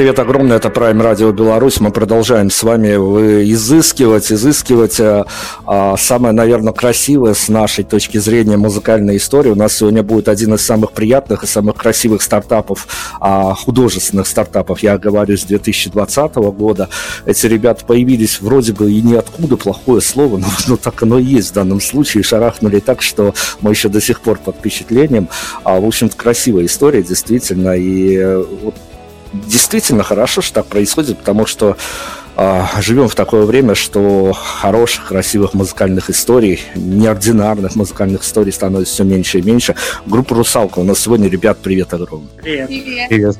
Привет огромное, это Prime Radio Беларусь. Мы продолжаем с вами изыскивать, изыскивать а, а, самое, наверное, красивое с нашей точки зрения музыкальной истории. У нас сегодня будет один из самых приятных и самых красивых стартапов, а, художественных стартапов, я говорю, с 2020 года. Эти ребята появились вроде бы и ниоткуда, плохое слово, но, но так оно и есть в данном случае. Шарахнули так, что мы еще до сих пор под впечатлением. А, в общем-то, красивая история, действительно. И э, вот действительно хорошо, что так происходит, потому что э, живем в такое время, что хороших, красивых музыкальных историй, неординарных музыкальных историй становится все меньше и меньше. Группа «Русалка» у нас сегодня, ребят, привет огромный. Привет. Привет. привет.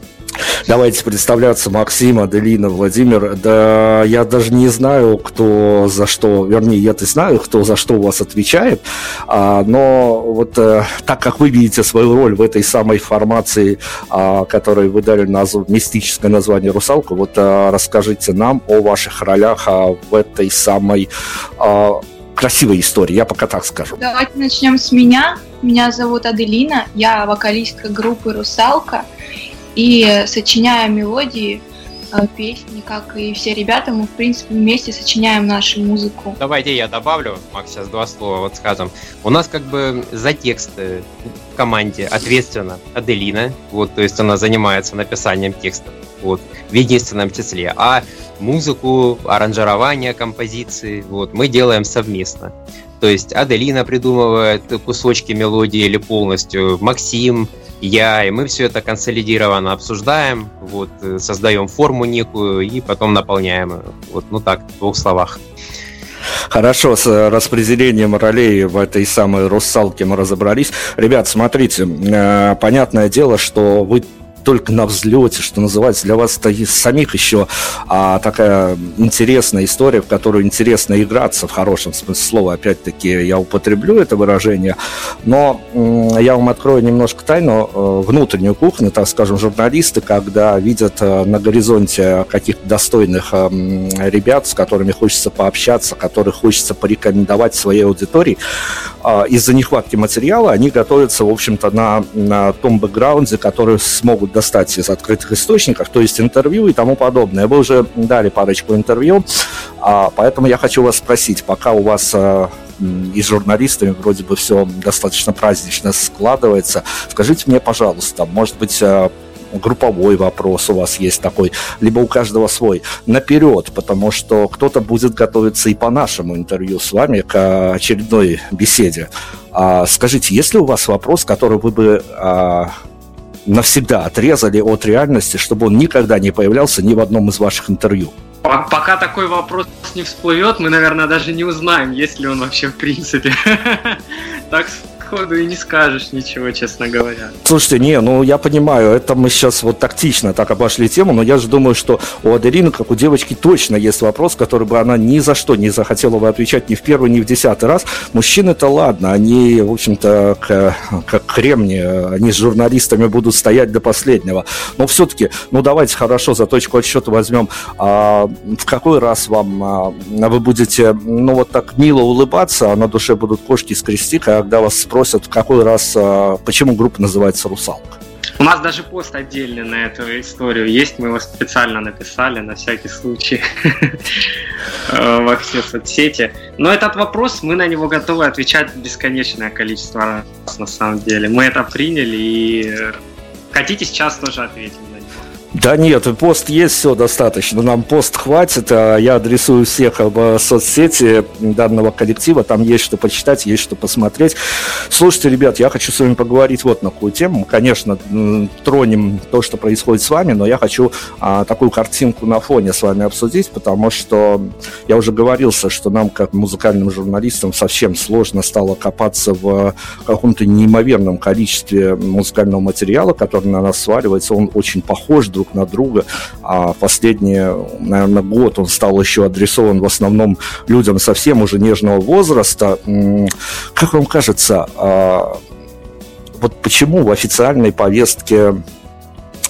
Давайте представляться. Максим, Аделина, Владимир. Да я даже не знаю, кто за что, вернее, я-то знаю, кто за что у вас отвечает, а, но вот а, так как вы видите свою роль в этой самой формации, а, которой вы дали назв... мистическое название «Русалка», вот а, расскажите нам о ваших ролях а, в этой самой а, красивой истории, я пока так скажу. Давайте начнем с меня. Меня зовут Аделина, я вокалистка группы «Русалка», и сочиняя мелодии, э, песни, как и все ребята, мы, в принципе, вместе сочиняем нашу музыку. Давайте я добавлю, Макс, сейчас два слова, вот скажем. У нас как бы за тексты в команде ответственна Аделина, вот, то есть она занимается написанием текстов, вот, в единственном числе, а музыку, аранжирование композиции, вот, мы делаем совместно. То есть Аделина придумывает кусочки мелодии или полностью, Максим я, и мы все это консолидированно обсуждаем, вот, э, создаем форму некую и потом наполняем. Вот, ну так, в двух словах. Хорошо, с распределением ролей в этой самой «Русалке» мы разобрались. Ребят, смотрите, э, понятное дело, что вы только на взлете, что называется. Для вас это самих еще а, такая интересная история, в которую интересно играться, в хорошем смысле слова. Опять-таки, я употреблю это выражение. Но я вам открою немножко тайну, э, внутреннюю кухню, так скажем, журналисты, когда видят э, на горизонте каких-то достойных э, ребят, с которыми хочется пообщаться, которых хочется порекомендовать своей аудитории, из-за нехватки материала они готовятся, в общем-то, на, на том бэкграунде, который смогут достать из открытых источников, то есть интервью и тому подобное. Вы уже дали парочку интервью, а, поэтому я хочу вас спросить, пока у вас а, и с журналистами вроде бы все достаточно празднично складывается, скажите мне, пожалуйста, может быть, групповой вопрос у вас есть такой, либо у каждого свой, наперед, потому что кто-то будет готовиться и по нашему интервью с вами к очередной беседе. А, скажите, есть ли у вас вопрос, который вы бы а, навсегда отрезали от реальности, чтобы он никогда не появлялся ни в одном из ваших интервью? Пока такой вопрос не всплывет, мы, наверное, даже не узнаем, есть ли он вообще в принципе. Так сходу и не скажешь ничего, честно говоря. Слушайте, не, ну я понимаю, это мы сейчас вот тактично так обошли тему, но я же думаю, что у Аделины, как у девочки, точно есть вопрос, который бы она ни за что не захотела бы отвечать ни в первый, ни в десятый раз. Мужчины-то ладно, они, в общем-то, как кремни, они с журналистами будут стоять до последнего. Но все-таки, ну давайте хорошо за точку отсчета возьмем. А, в какой раз вам а, вы будете, ну вот так мило улыбаться, а на душе будут кошки скрести, когда вас спросят спросят, какой раз, а, почему группа называется «Русалка». У нас даже пост отдельный на эту историю есть, мы его специально написали на всякий случай э, во все соцсети. Но этот вопрос, мы на него готовы отвечать бесконечное количество раз на самом деле. Мы это приняли и э, хотите сейчас тоже ответим. Да нет, пост есть, все достаточно. Нам пост хватит. А я адресую всех в соцсети данного коллектива. Там есть что почитать, есть что посмотреть. Слушайте, ребят, я хочу с вами поговорить вот на какую тему. Конечно, тронем то, что происходит с вами, но я хочу а, такую картинку на фоне с вами обсудить, потому что я уже говорился, что нам, как музыкальным журналистам, совсем сложно стало копаться в каком-то неимоверном количестве музыкального материала, который на нас сваливается. Он очень похож друг друг на друга. А последний, наверное, год он стал еще адресован в основном людям совсем уже нежного возраста. Как вам кажется, а, вот почему в официальной повестке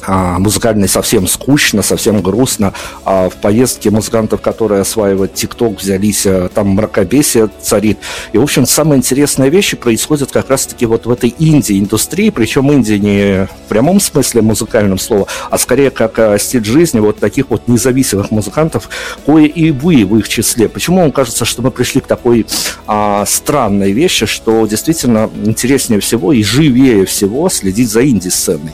музыкальной совсем скучно, совсем грустно. А в повестке музыкантов, которые осваивают ТикТок, взялись, э, там мракобесие царит. И, в общем, самые интересные вещи происходят как раз-таки вот в этой инди-индустрии, причем инди не в прямом смысле музыкальном слова, а скорее как э, стиль жизни вот таких вот независимых музыкантов, кое и вы в их числе. Почему вам кажется, что мы пришли к такой а, странной вещи, что действительно интереснее всего и живее всего следить за инди-сценой?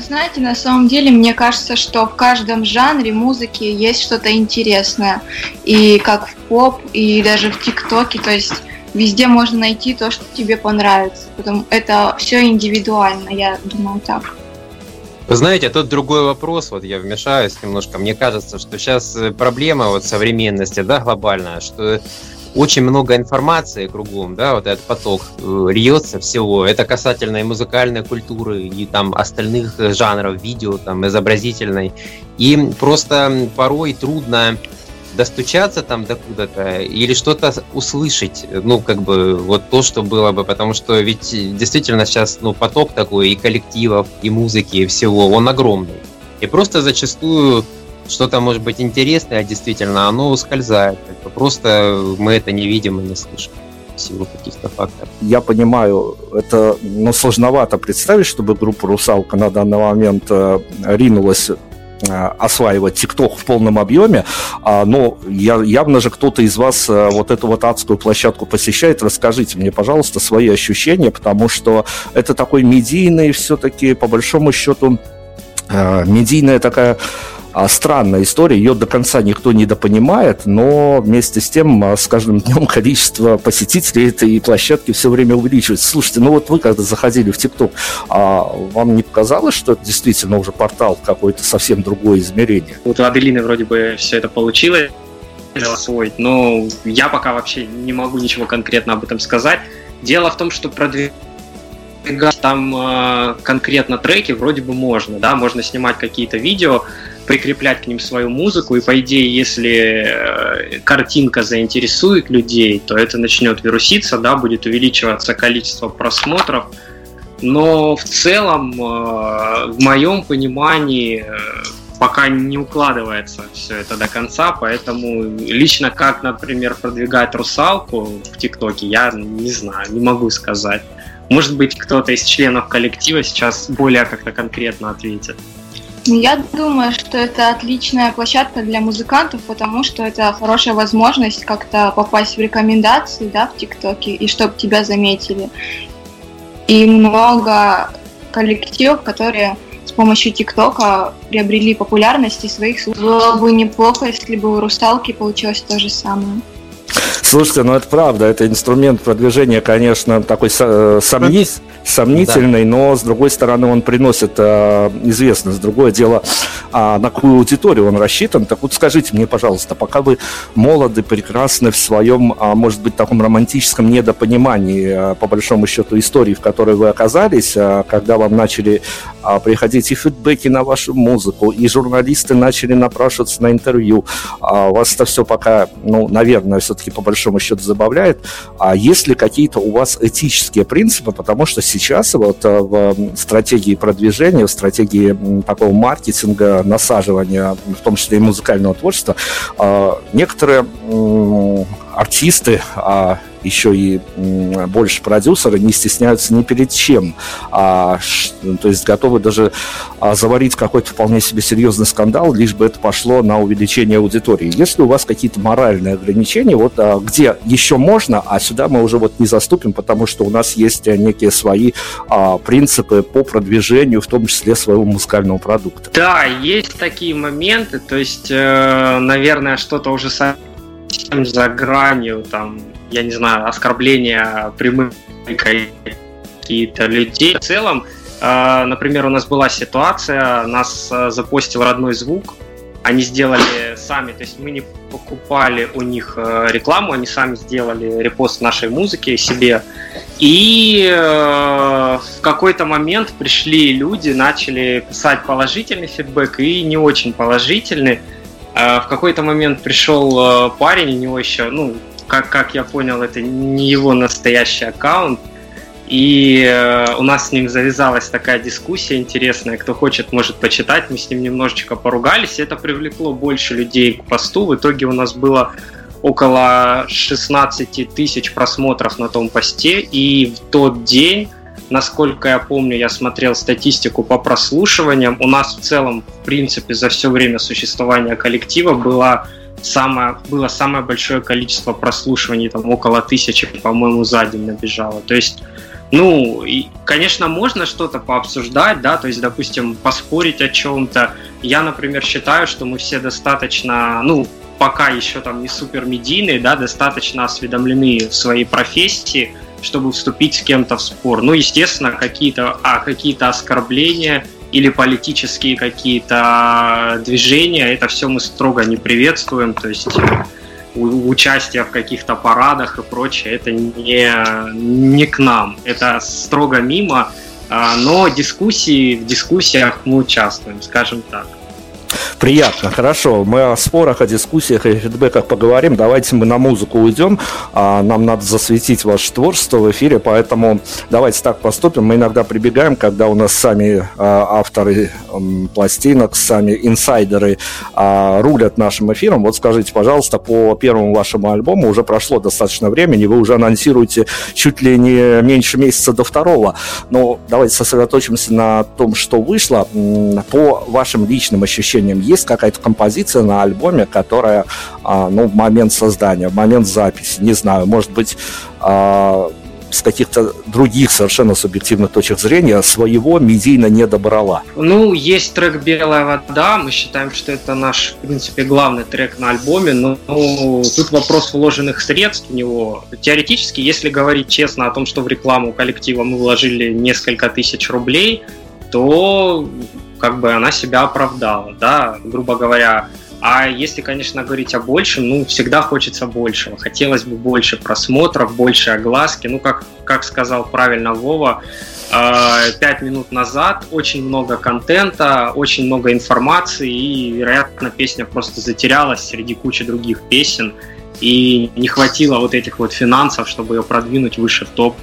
Знаете, на самом деле, мне кажется, что в каждом жанре музыки есть что-то интересное. И как в поп, и даже в ТикТоке, то есть везде можно найти то, что тебе понравится. Потому это все индивидуально, я думаю так. Вы знаете, тут другой вопрос, вот я вмешаюсь немножко. Мне кажется, что сейчас проблема вот современности, да, глобальная, что очень много информации кругом, да, вот этот поток э, льется всего. Это касательно и музыкальной культуры, и там остальных жанров, видео, там, изобразительной. И просто порой трудно достучаться там до куда-то или что-то услышать, ну, как бы, вот то, что было бы, потому что ведь действительно сейчас, ну, поток такой и коллективов, и музыки, и всего, он огромный. И просто зачастую что-то может быть интересное, а действительно оно ускользает. Просто мы это не видим и не слышим силу каких-то факторов. Я понимаю, это ну, сложновато представить, чтобы группа «Русалка» на данный момент э, ринулась э, осваивать ТикТок в полном объеме, а, но явно же кто-то из вас э, вот эту вот адскую площадку посещает. Расскажите мне, пожалуйста, свои ощущения, потому что это такой медийный все-таки, по большому счету, медийная такая а, странная история, ее до конца никто не допонимает, но вместе с тем а, с каждым днем количество посетителей этой площадки все время увеличивается. Слушайте, ну вот вы когда заходили в ТикТок, а вам не показалось, что это действительно уже портал какое-то совсем другое измерение? Вот у Аделины вроде бы все это получилось освоить, но я пока вообще не могу ничего конкретно об этом сказать. Дело в том, что продвигать там э, конкретно треки вроде бы можно, да, можно снимать какие-то видео, прикреплять к ним свою музыку, и по идее, если э, картинка заинтересует людей, то это начнет вируситься, да, будет увеличиваться количество просмотров, но в целом, э, в моем понимании, э, пока не укладывается все это до конца, поэтому лично как, например, продвигать русалку в ТикТоке, я не знаю, не могу сказать. Может быть, кто-то из членов коллектива сейчас более как-то конкретно ответит. Ну, я думаю, что это отличная площадка для музыкантов, потому что это хорошая возможность как-то попасть в рекомендации да, в ТикТоке и чтобы тебя заметили. И много коллективов, которые с помощью ТикТока приобрели популярность и своих было бы неплохо, если бы у Русталки получилось то же самое. Слушайте, ну это правда, это инструмент продвижения, конечно, такой э, сомнительный сомнительный, да. но с другой стороны он приносит э, известность. Другое дело, а на какую аудиторию он рассчитан. Так вот скажите мне, пожалуйста, пока вы молоды, прекрасны в своем, а, может быть, таком романтическом недопонимании, а, по большому счету, истории, в которой вы оказались, а, когда вам начали а, приходить и фидбэки на вашу музыку, и журналисты начали напрашиваться на интервью, а, вас это все пока, ну, наверное, все-таки по большому счету забавляет. А есть ли какие-то у вас этические принципы, потому что сейчас вот э, в стратегии продвижения, в стратегии такого маркетинга, насаживания, в том числе и музыкального творчества, э, некоторые артисты, а еще и больше продюсеры не стесняются ни перед чем. А, то есть готовы даже а, заварить какой-то вполне себе серьезный скандал, лишь бы это пошло на увеличение аудитории. Если у вас какие-то моральные ограничения, вот а, где еще можно, а сюда мы уже вот не заступим, потому что у нас есть некие свои а, принципы по продвижению, в том числе своего музыкального продукта. Да, есть такие моменты, то есть, э, наверное, что-то уже за гранью, там, я не знаю, оскорбления прямых какие-то людей. В целом, э, например, у нас была ситуация, нас э, запостил родной звук, они сделали сами, то есть мы не покупали у них э, рекламу, они сами сделали репост нашей музыки себе. И э, в какой-то момент пришли люди, начали писать положительный фидбэк и не очень положительный. А в какой-то момент пришел э, парень, у него еще, ну, как, как я понял, это не его настоящий аккаунт. И э, у нас с ним завязалась такая дискуссия интересная. Кто хочет, может почитать. Мы с ним немножечко поругались. Это привлекло больше людей к посту. В итоге у нас было около 16 тысяч просмотров на том посте. И в тот день Насколько я помню, я смотрел статистику по прослушиваниям. У нас в целом, в принципе, за все время существования коллектива было самое, было самое большое количество прослушиваний, там около тысячи, по-моему, за день набежало. То есть, ну, и, конечно, можно что-то пообсуждать, да, то есть, допустим, поспорить о чем-то. Я, например, считаю, что мы все достаточно, ну, пока еще там не супер медийные, да, достаточно осведомлены в своей профессии, чтобы вступить с кем-то в спор. Ну, естественно, какие-то а, какие оскорбления или политические какие-то движения, это все мы строго не приветствуем. То есть участие в каких-то парадах и прочее, это не, не к нам, это строго мимо, а, но дискуссии, в дискуссиях мы участвуем, скажем так. Приятно, хорошо. Мы о спорах, о дискуссиях и фидбэках поговорим. Давайте мы на музыку уйдем. А, нам надо засветить ваше творчество в эфире, поэтому давайте так поступим. Мы иногда прибегаем, когда у нас сами а, авторы пластинок, сами инсайдеры а, рулят нашим эфиром. Вот скажите, пожалуйста, по первому вашему альбому уже прошло достаточно времени, вы уже анонсируете чуть ли не меньше месяца до второго. Но давайте сосредоточимся на том, что вышло. По вашим личным ощущениям, есть какая-то композиция на альбоме, которая, а, ну, в момент создания, в момент записи, не знаю, может быть, а, с каких-то других совершенно субъективных точек зрения своего медийно не добрала? Ну, есть трек «Белая вода». Мы считаем, что это наш, в принципе, главный трек на альбоме. Но ну, тут вопрос вложенных средств в него. Теоретически, если говорить честно о том, что в рекламу коллектива мы вложили несколько тысяч рублей, то как бы она себя оправдала, да, грубо говоря. А если, конечно, говорить о большем, ну, всегда хочется большего. Хотелось бы больше просмотров, больше огласки. Ну, как, как сказал правильно Вова, э, пять минут назад очень много контента, очень много информации, и, вероятно, песня просто затерялась среди кучи других песен, и не хватило вот этих вот финансов, чтобы ее продвинуть выше в топ,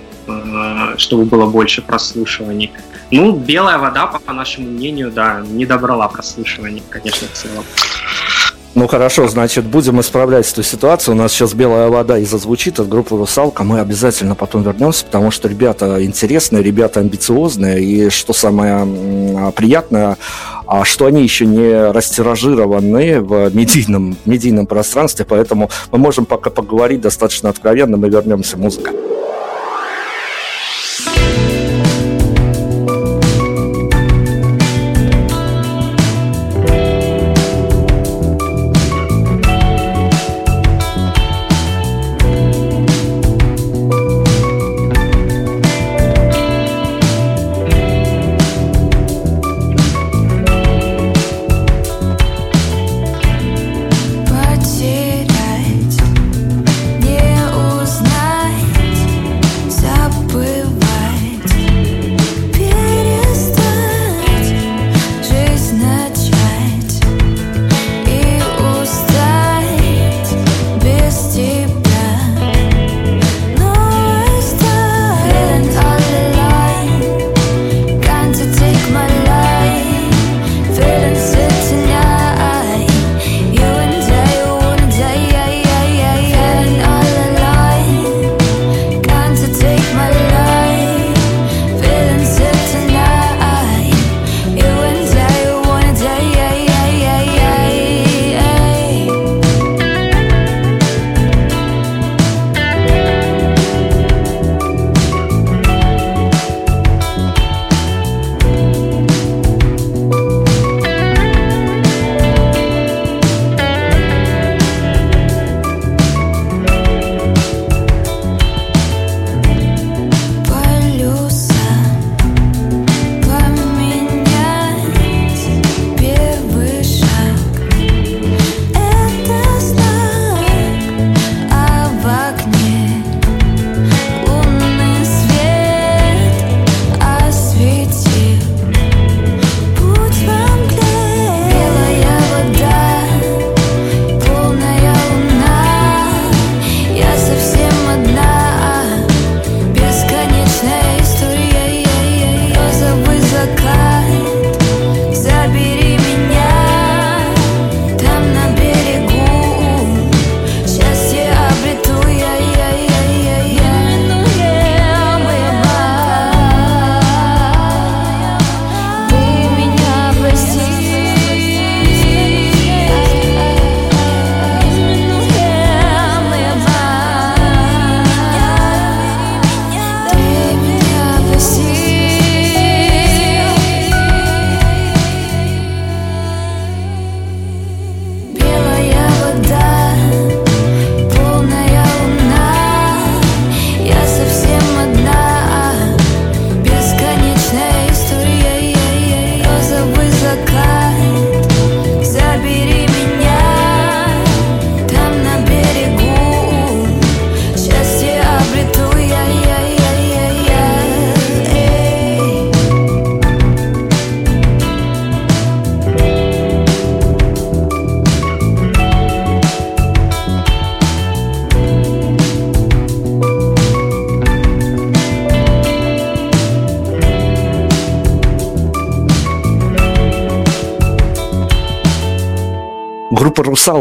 чтобы было больше прослушиваний. Ну, белая вода, по нашему мнению, да, не добрала прослушивания, конечно, в целом. Ну хорошо, значит, будем исправлять эту ситуацию. У нас сейчас белая вода и зазвучит от группы «Русалка». Мы обязательно потом вернемся, потому что ребята интересные, ребята амбициозные. И что самое приятное, а что они еще не растиражированы в медийном, медийном пространстве, поэтому мы можем пока поговорить достаточно откровенно, мы вернемся. Музыка.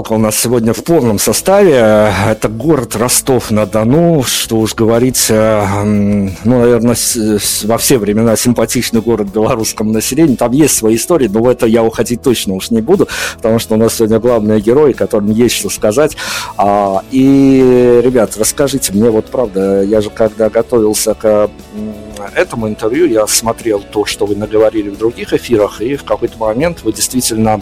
«Русалка» у нас сегодня в полном составе. Это город Ростов-на-Дону, что уж говорить, э, ну, наверное, во все времена симпатичный город белорусскому населению. Там есть свои истории, но в это я уходить точно уж не буду, потому что у нас сегодня главные герои, которым есть что сказать. А, и, ребят, расскажите мне, вот правда, я же когда готовился к этому интервью я смотрел то, что вы наговорили в других эфирах, и в какой-то момент вы действительно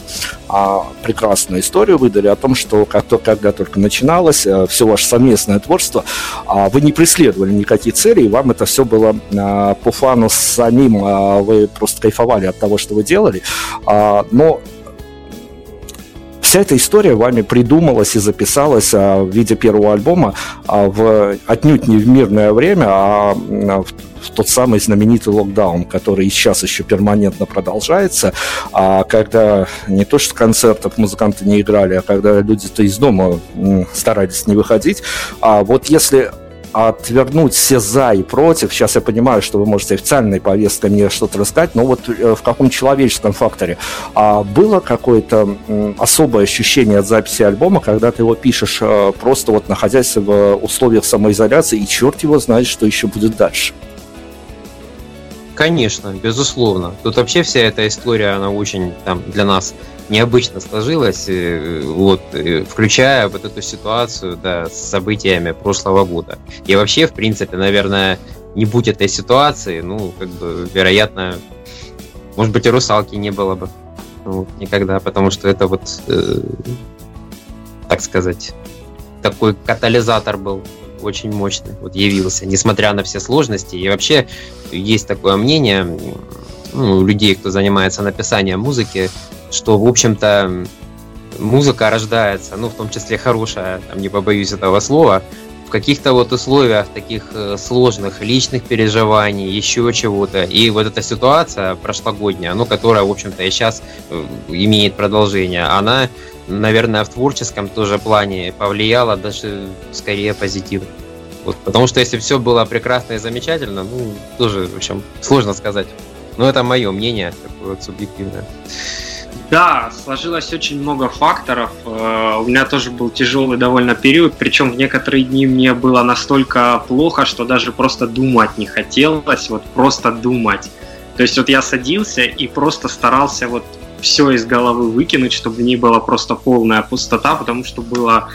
а, прекрасную историю выдали о том, что как то, когда только начиналось а, все ваше совместное творчество, а, вы не преследовали никаких целей, вам это все было а, по фану самим, а, вы просто кайфовали от того, что вы делали, а, но вся эта история вами придумалась и записалась а, в виде первого альбома а, в отнюдь не в мирное время, а в в тот самый знаменитый локдаун, который сейчас еще перманентно продолжается, а когда не то что концертов музыканты не играли, а когда люди-то из дома старались не выходить, а вот если отвернуть все за и против. Сейчас я понимаю, что вы можете официальной повесткой мне что-то рассказать, но вот э, в каком человеческом факторе а было какое-то особое ощущение от записи альбома, когда ты его пишешь э, просто вот находясь в условиях самоизоляции, и черт его знает, что еще будет дальше? Конечно, безусловно. Тут вообще вся эта история, она очень там для нас необычно сложилась, э, вот, э, включая вот эту ситуацию, да, с событиями прошлого года. И вообще, в принципе, наверное, не будь этой ситуации, ну, как бы, вероятно, может быть, и русалки не было бы ну, никогда, потому что это вот, э, так сказать, такой катализатор был очень мощный, вот явился, несмотря на все сложности. И вообще есть такое мнение ну, людей, кто занимается написанием музыки, что, в общем-то, музыка рождается, ну, в том числе хорошая, там, не побоюсь этого слова, в каких-то вот условиях таких э, сложных личных переживаний, еще чего-то. И вот эта ситуация прошлогодняя, ну, которая, в общем-то, и сейчас э, имеет продолжение, она наверное, в творческом тоже плане повлияло даже скорее позитивно. Вот, потому что если все было прекрасно и замечательно, ну, тоже, в общем, сложно сказать. Но это мое мнение, такое вот субъективное. Да, сложилось очень много факторов. Э, у меня тоже был тяжелый довольно период, причем в некоторые дни мне было настолько плохо, что даже просто думать не хотелось, вот просто думать. То есть вот я садился и просто старался вот все из головы выкинуть, чтобы не была просто полная пустота, потому что было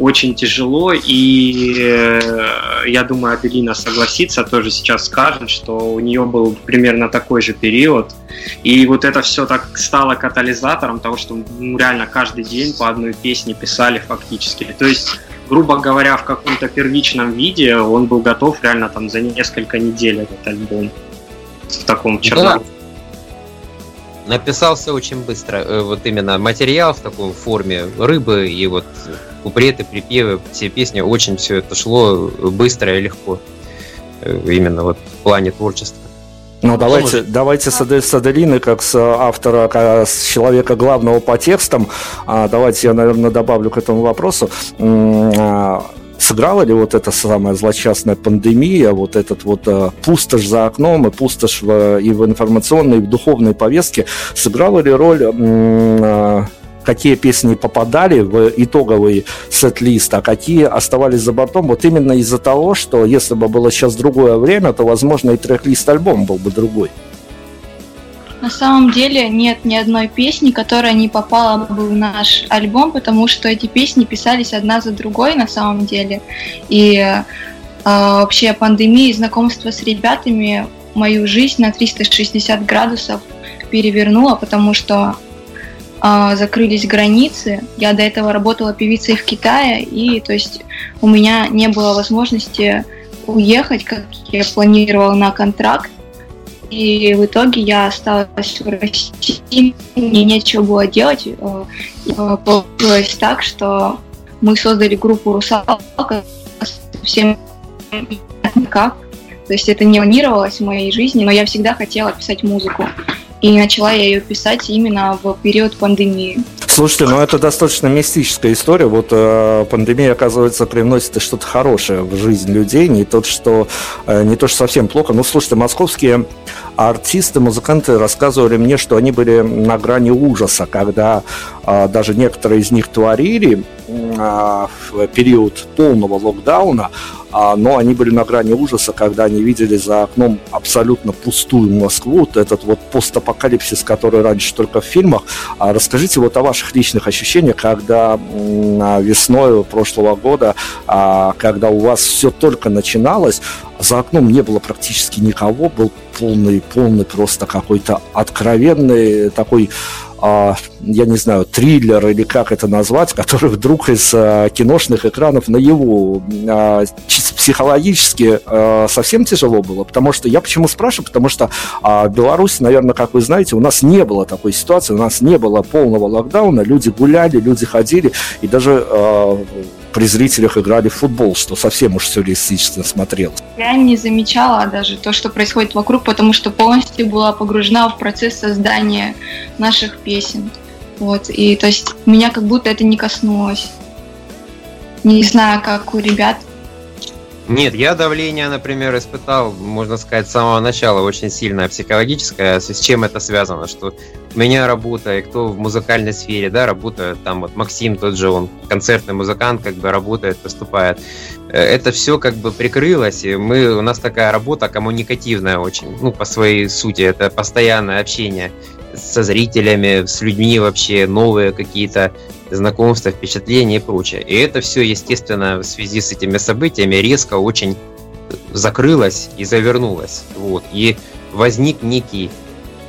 очень тяжело, и э, я думаю, Аделина согласится, тоже сейчас скажет, что у нее был примерно такой же период, и вот это все так стало катализатором того, что ну, реально каждый день по одной песне писали фактически. То есть грубо говоря, в каком-то первичном виде он был готов реально там за несколько недель этот альбом в таком черном. Да написался очень быстро. Э, вот именно материал в такой форме рыбы и вот куплеты, припевы, все песни, очень все это шло быстро и легко. Э, именно вот в плане творчества. Ну, давайте, давайте с, с Аделины, как с автора, как с человека главного по текстам, а, давайте я, наверное, добавлю к этому вопросу. Сыграла ли вот эта самая злочастная пандемия, вот этот вот э, пустошь за окном и пустошь в, и в информационной, и в духовной повестке, сыграла ли роль э, какие песни попадали в итоговый сет-лист, а какие оставались за бортом, вот именно из-за того, что если бы было сейчас другое время, то, возможно, и трек-лист альбома был бы другой. На самом деле нет ни одной песни, которая не попала бы в наш альбом, потому что эти песни писались одна за другой на самом деле. И э, вообще пандемия и знакомство с ребятами мою жизнь на 360 градусов перевернула, потому что э, закрылись границы. Я до этого работала певицей в Китае, и то есть у меня не было возможности уехать, как я планировала на контракт. И в итоге я осталась в России, мне нечего было делать. Э, получилось так, что мы создали группу «Русалка» совсем как. То есть это не планировалось в моей жизни, но я всегда хотела писать музыку. И начала я ее писать именно в период пандемии. Слушайте, ну это достаточно мистическая история. Вот э, пандемия, оказывается, привносит что-то хорошее в жизнь людей, не то, что э, не то, что совсем плохо. Ну, слушайте, московские артисты, музыканты рассказывали мне, что они были на грани ужаса, когда даже некоторые из них творили э, в период полного локдауна, а, но они были на грани ужаса, когда они видели за окном абсолютно пустую Москву, вот этот вот постапокалипсис, который раньше только в фильмах. А расскажите вот о ваших личных ощущениях, когда весной прошлого года, а, когда у вас все только начиналось, за окном не было практически никого, был полный, полный просто какой-то откровенный такой а, я не знаю, триллер или как это назвать, который вдруг из а, киношных экранов на его а, психологически совсем тяжело было, потому что я почему спрашиваю, потому что в Беларуси, наверное, как вы знаете, у нас не было такой ситуации, у нас не было полного локдауна, люди гуляли, люди ходили, и даже при зрителях играли в футбол, что совсем уж сюрреалистично смотрелось. Я не замечала даже то, что происходит вокруг, потому что полностью была погружена в процесс создания наших песен. Вот, и то есть меня как будто это не коснулось. Не знаю, как у ребят, нет, я давление, например, испытал, можно сказать, с самого начала очень сильное психологическое. С чем это связано? Что у меня работа, и кто в музыкальной сфере, да, работает, там вот Максим тот же, он концертный музыкант, как бы работает, поступает. Э, это все как бы прикрылось, и мы, у нас такая работа коммуникативная очень, ну, по своей сути, это постоянное общение со зрителями, с людьми вообще, новые какие-то знакомства, впечатления и прочее. И это все, естественно, в связи с этими событиями резко очень закрылось и завернулось. Вот. И возник некий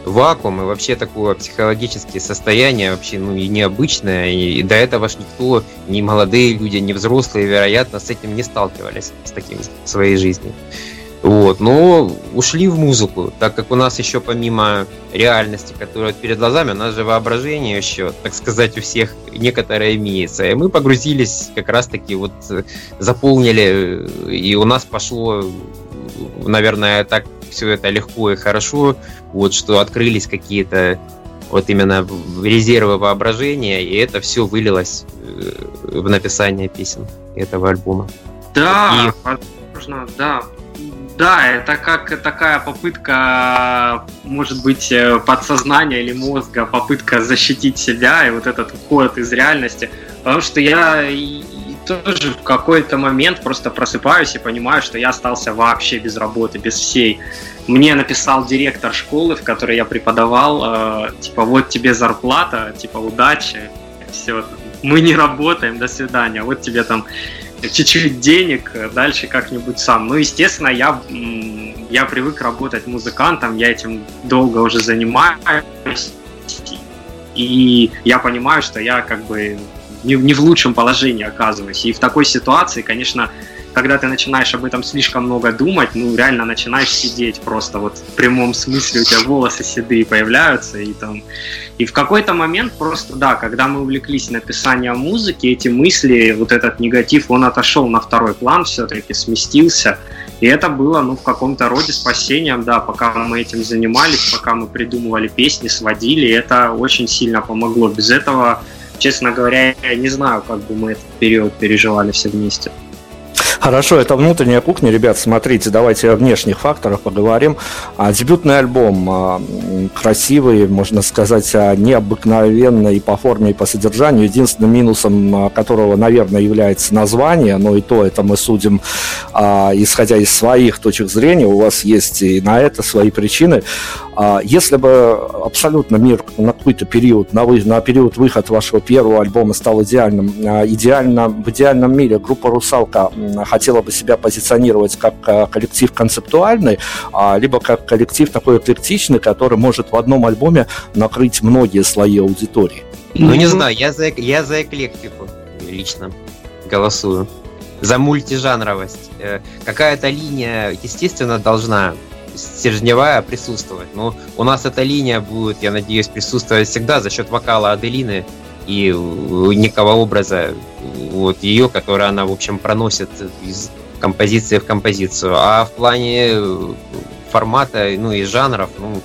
вакуум и вообще такое психологическое состояние вообще ну и необычное и, до этого ж никто ни молодые люди ни взрослые вероятно с этим не сталкивались с таким в своей жизни вот, но ушли в музыку, так как у нас еще помимо реальности, которая перед глазами, у нас же воображение еще, так сказать, у всех некоторое имеется. И мы погрузились как раз-таки, вот заполнили, и у нас пошло, наверное, так все это легко и хорошо, вот что открылись какие-то вот именно резервы воображения, и это все вылилось э, в написание песен этого альбома. Да, и... возможно, да, да, это как такая попытка, может быть, э, подсознания или мозга, попытка защитить себя и вот этот уход из реальности. Потому что я тоже в какой-то момент просто просыпаюсь и понимаю, что я остался вообще без работы, без всей. Мне написал директор школы, в которой я преподавал, э, типа, вот тебе зарплата, типа, удачи, все, мы не работаем, до свидания, вот тебе там чуть-чуть денег, дальше как-нибудь сам. Ну, естественно, я, я привык работать музыкантом, я этим долго уже занимаюсь, и я понимаю, что я как бы не, не в лучшем положении оказываюсь. И в такой ситуации, конечно, когда ты начинаешь об этом слишком много думать, ну, реально начинаешь сидеть просто вот в прямом смысле, у тебя волосы седые появляются, и там... И в какой-то момент просто, да, когда мы увлеклись написанием музыки, эти мысли, вот этот негатив, он отошел на второй план все-таки, сместился, и это было, ну, в каком-то роде спасением, да, пока мы этим занимались, пока мы придумывали песни, сводили, это очень сильно помогло. Без этого, честно говоря, я не знаю, как бы мы этот период переживали все вместе. Хорошо, это внутренняя кухня, ребят, смотрите, давайте о внешних факторах поговорим. А, дебютный альбом а, красивый, можно сказать, а, необыкновенный и по форме, и по содержанию. Единственным минусом а, которого, наверное, является название, но и то это мы судим, а, исходя из своих точек зрения. У вас есть и на это свои причины. А, если бы абсолютно мир на какой-то период, на, вы, на период выхода вашего первого альбома стал идеальным, а, идеально, в идеальном мире группа «Русалка» хотела бы себя позиционировать как а, коллектив концептуальный, либо как коллектив такой эклектичный, который может в одном альбоме накрыть многие слои аудитории. Ну, не знаю, я за, я за эклектику лично голосую. За мультижанровость. Э, какая-то линия, естественно, должна стержневая присутствовать. Но у нас эта линия будет, я надеюсь, присутствовать всегда за счет вокала Аделины и некого образа вот ее, который она, в общем, проносит из композиции в композицию. А в плане формата, ну и жанров, ну,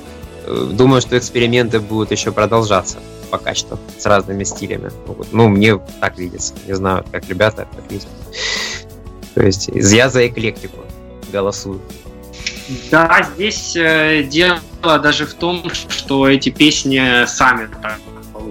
э, думаю, что эксперименты будут еще продолжаться пока что с разными стилями. Вот. Ну, мне так видится. Не знаю, как ребята как видят. То есть я за эклектику голосую. Да, здесь э, дело даже в том, что эти песни сами так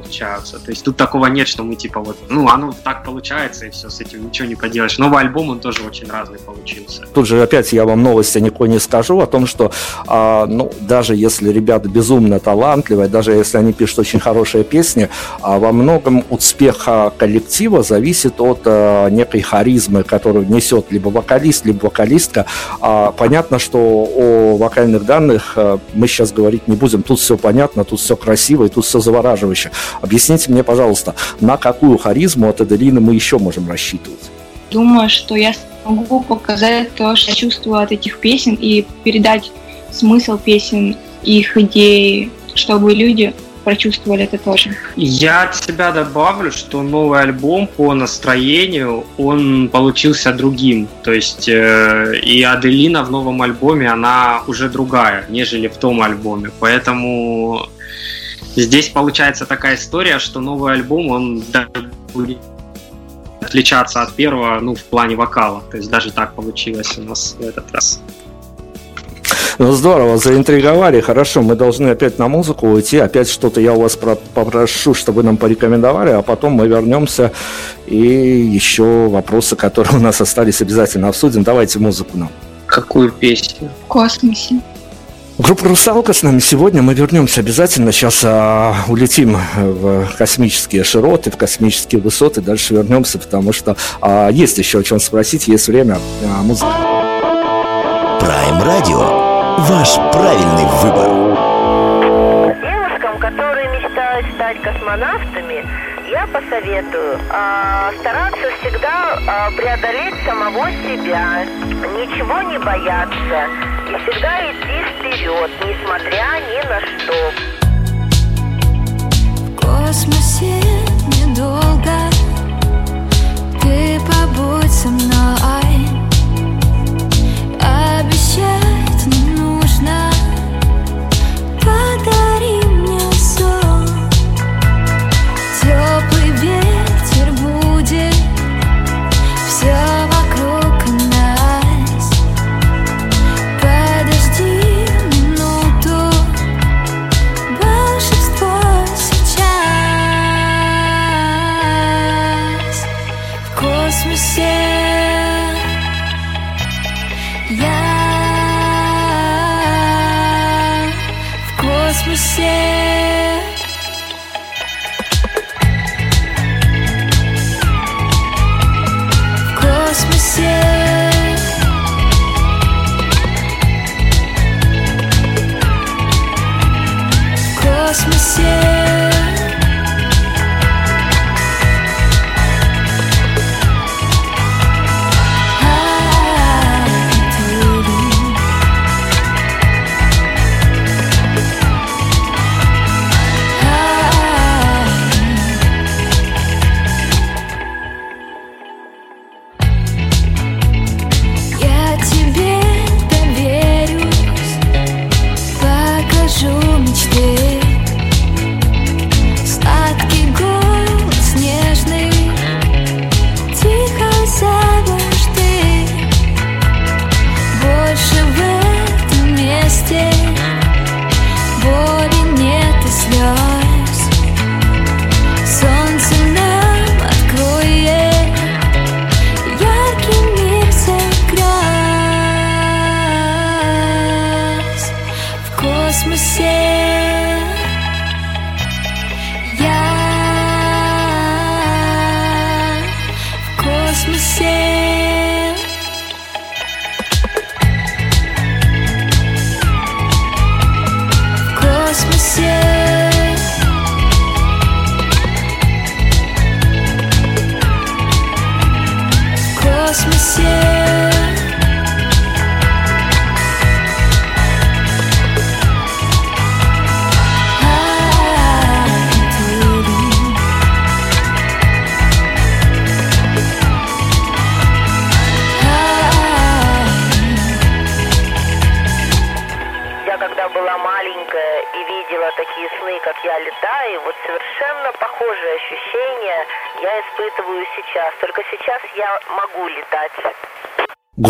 получаются. То есть тут такого нет, что мы типа вот, ну, оно так получается, и все, с этим ничего не поделаешь. Новый альбом, он тоже очень разный получился. Тут же опять я вам новости никакой не скажу о том, что, а, ну, даже если ребята безумно талантливые, даже если они пишут очень хорошие песни, а, во многом успех коллектива зависит от а, некой харизмы, которую несет либо вокалист, либо вокалистка. А, понятно, что о вокальных данных а, мы сейчас говорить не будем. Тут все понятно, тут все красиво и тут все завораживающе. Объясните мне, пожалуйста, на какую харизму от Аделины мы еще можем рассчитывать? Думаю, что я смогу показать то, что я чувствую от этих песен и передать смысл песен, их идеи, чтобы люди прочувствовали это тоже. Я от себя добавлю, что новый альбом по настроению, он получился другим. То есть э, и Аделина в новом альбоме, она уже другая, нежели в том альбоме. Поэтому Здесь получается такая история, что новый альбом, он будет отличаться от первого, ну, в плане вокала. То есть даже так получилось у нас в этот раз. Ну, здорово, заинтриговали. Хорошо, мы должны опять на музыку уйти. Опять что-то я у вас попрошу, чтобы нам порекомендовали, а потом мы вернемся и еще вопросы, которые у нас остались, обязательно обсудим. Давайте музыку нам. Какую песню? В космосе. Группа «Русалка» с нами сегодня. Мы вернемся обязательно. Сейчас а, улетим в космические широты, в космические высоты. Дальше вернемся, потому что а, есть еще о чем спросить, есть время. А, музыка. Prime Radio. Ваш правильный выбор. Девушкам, которые мечтают стать космонавтами, я посоветую э, стараться всегда э, преодолеть самого себя, ничего не бояться всегда идти вперед, несмотря ни на что. В космосе недолго ты побудь со мной,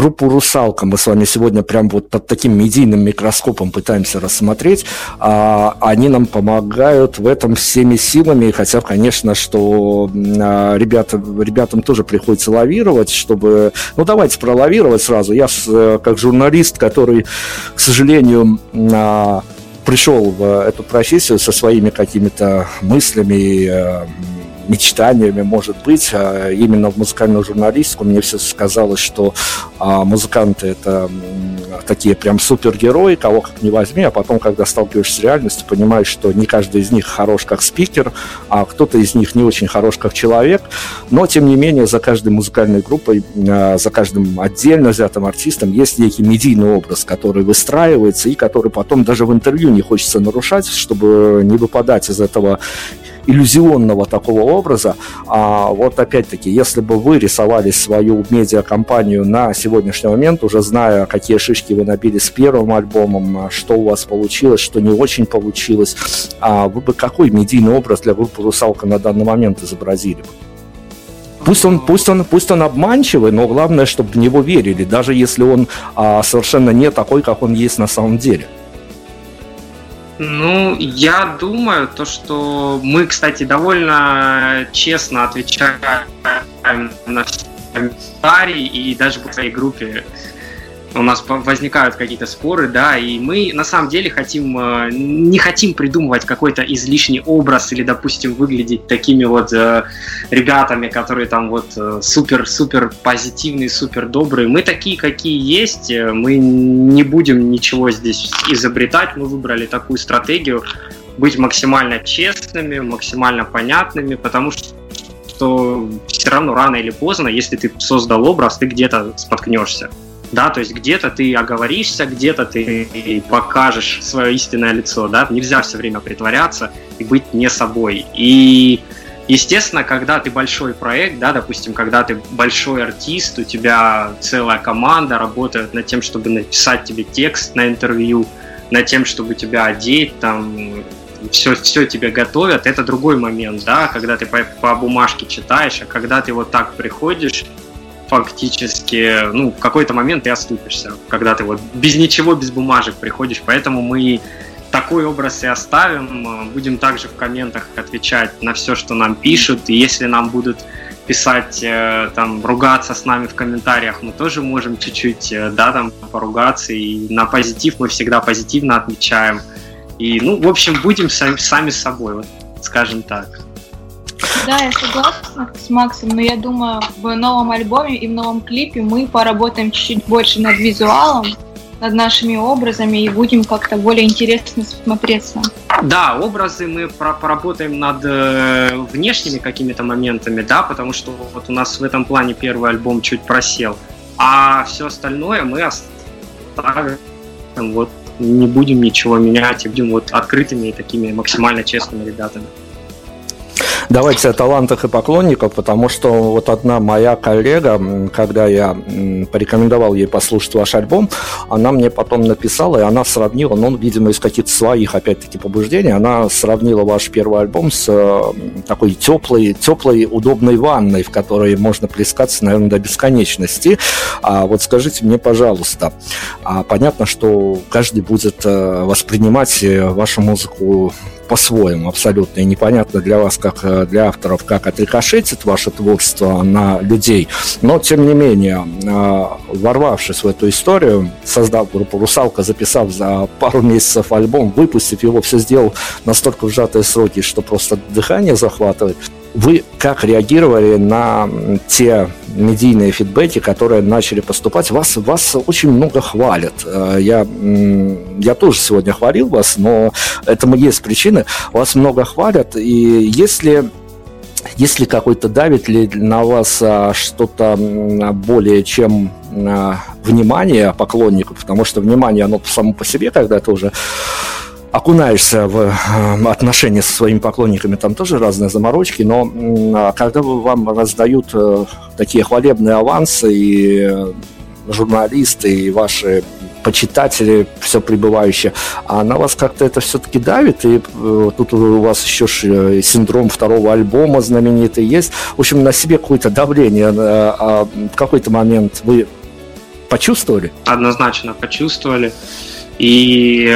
Группу «Русалка» мы с вами сегодня прям вот под таким медийным микроскопом пытаемся рассмотреть. А, они нам помогают в этом всеми силами, хотя, конечно, что а, ребята, ребятам тоже приходится лавировать, чтобы... Ну, давайте пролавировать сразу. Я, э, как журналист, который, к сожалению, а, пришел в эту профессию со своими какими-то мыслями, э, мечтаниями, может быть, а именно в музыкальную журналистику. Мне все сказалось, что а, музыканты это такие прям супергерои, кого как не возьми, а потом, когда сталкиваешься с реальностью, понимаешь, что не каждый из них хорош как спикер, а кто-то из них не очень хорош как человек, но, тем не менее, за каждой музыкальной группой, а, за каждым отдельно взятым артистом есть некий медийный образ, который выстраивается и который потом даже в интервью не хочется нарушать, чтобы не выпадать из этого иллюзионного такого образа. А вот опять-таки, если бы вы рисовали свою медиакомпанию на сегодняшний момент, уже зная, какие шишки вы набили с первым альбомом, что у вас получилось, что не очень получилось, а вы бы какой медийный образ для группы «Русалка» на данный момент изобразили бы? Пусть он, пусть он, пусть он обманчивый, но главное, чтобы в него верили, даже если он а, совершенно не такой, как он есть на самом деле. Ну, я думаю, то, что мы, кстати, довольно честно отвечаем на комментарии и даже по своей группе у нас возникают какие-то споры, да, и мы на самом деле хотим, э, не хотим придумывать какой-то излишний образ или, допустим, выглядеть такими вот э, ребятами, которые там вот супер-супер э, позитивные, супер добрые. Мы такие, какие есть, мы не будем ничего здесь изобретать, мы выбрали такую стратегию быть максимально честными, максимально понятными, потому что что все равно рано или поздно, если ты создал образ, ты где-то споткнешься да, то есть где-то ты оговоришься, где-то ты покажешь свое истинное лицо, да, нельзя все время притворяться и быть не собой. И Естественно, когда ты большой проект, да, допустим, когда ты большой артист, у тебя целая команда работает над тем, чтобы написать тебе текст на интервью, над тем, чтобы тебя одеть, там, все, все тебе готовят, это другой момент, да, когда ты по, по бумажке читаешь, а когда ты вот так приходишь фактически, ну, в какой-то момент ты оступишься, когда ты вот без ничего, без бумажек приходишь, поэтому мы такой образ и оставим, будем также в комментах отвечать на все, что нам пишут, и если нам будут писать, э, там, ругаться с нами в комментариях, мы тоже можем чуть-чуть, э, да, там, поругаться, и на позитив мы всегда позитивно отмечаем, и, ну, в общем, будем сами, собой, вот, скажем так. Да, я согласна с Максом, но я думаю, в новом альбоме и в новом клипе мы поработаем чуть-чуть больше над визуалом, над нашими образами и будем как-то более интересно смотреться. Да, образы мы поработаем над э, внешними какими-то моментами, да, потому что вот у нас в этом плане первый альбом чуть просел, а все остальное мы оставим, вот не будем ничего менять и будем вот открытыми и такими максимально честными ребятами. Давайте о талантах и поклонников, потому что вот одна моя коллега, когда я порекомендовал ей послушать ваш альбом, она мне потом написала, и она сравнила, ну, видимо, из каких-то своих, опять-таки, побуждений, она сравнила ваш первый альбом с э, такой теплой, теплой, удобной ванной, в которой можно плескаться, наверное, до бесконечности. А вот скажите мне, пожалуйста, а понятно, что каждый будет э, воспринимать э, вашу музыку по-своему абсолютно. И непонятно для вас, как э, для авторов, как отрикошетит ваше творчество на людей. Но, тем не менее, э, ворвавшись в эту историю, создав группу «Русалка», записав за пару месяцев альбом, выпустив его, все сделал настолько в сжатые сроки, что просто дыхание захватывает. Вы как реагировали на те медийные фидбэки, которые начали поступать? Вас, вас очень много хвалят. Э, я, я тоже сегодня хвалил вас, но этому есть причины. Вас много хвалят, и если если какой-то давит ли на вас а, что-то более чем а, внимание поклонников, потому что внимание, оно само по себе, когда ты уже окунаешься в э, отношения со своими поклонниками, там тоже разные заморочки, но а когда вам раздают э, такие хвалебные авансы и э, журналисты и ваши почитатели, все прибывающие, а на вас как-то это все-таки давит, и э, тут у вас еще ж, э, синдром второго альбома знаменитый есть. В общем, на себе какое-то давление, а в какой-то момент вы почувствовали? Однозначно почувствовали. И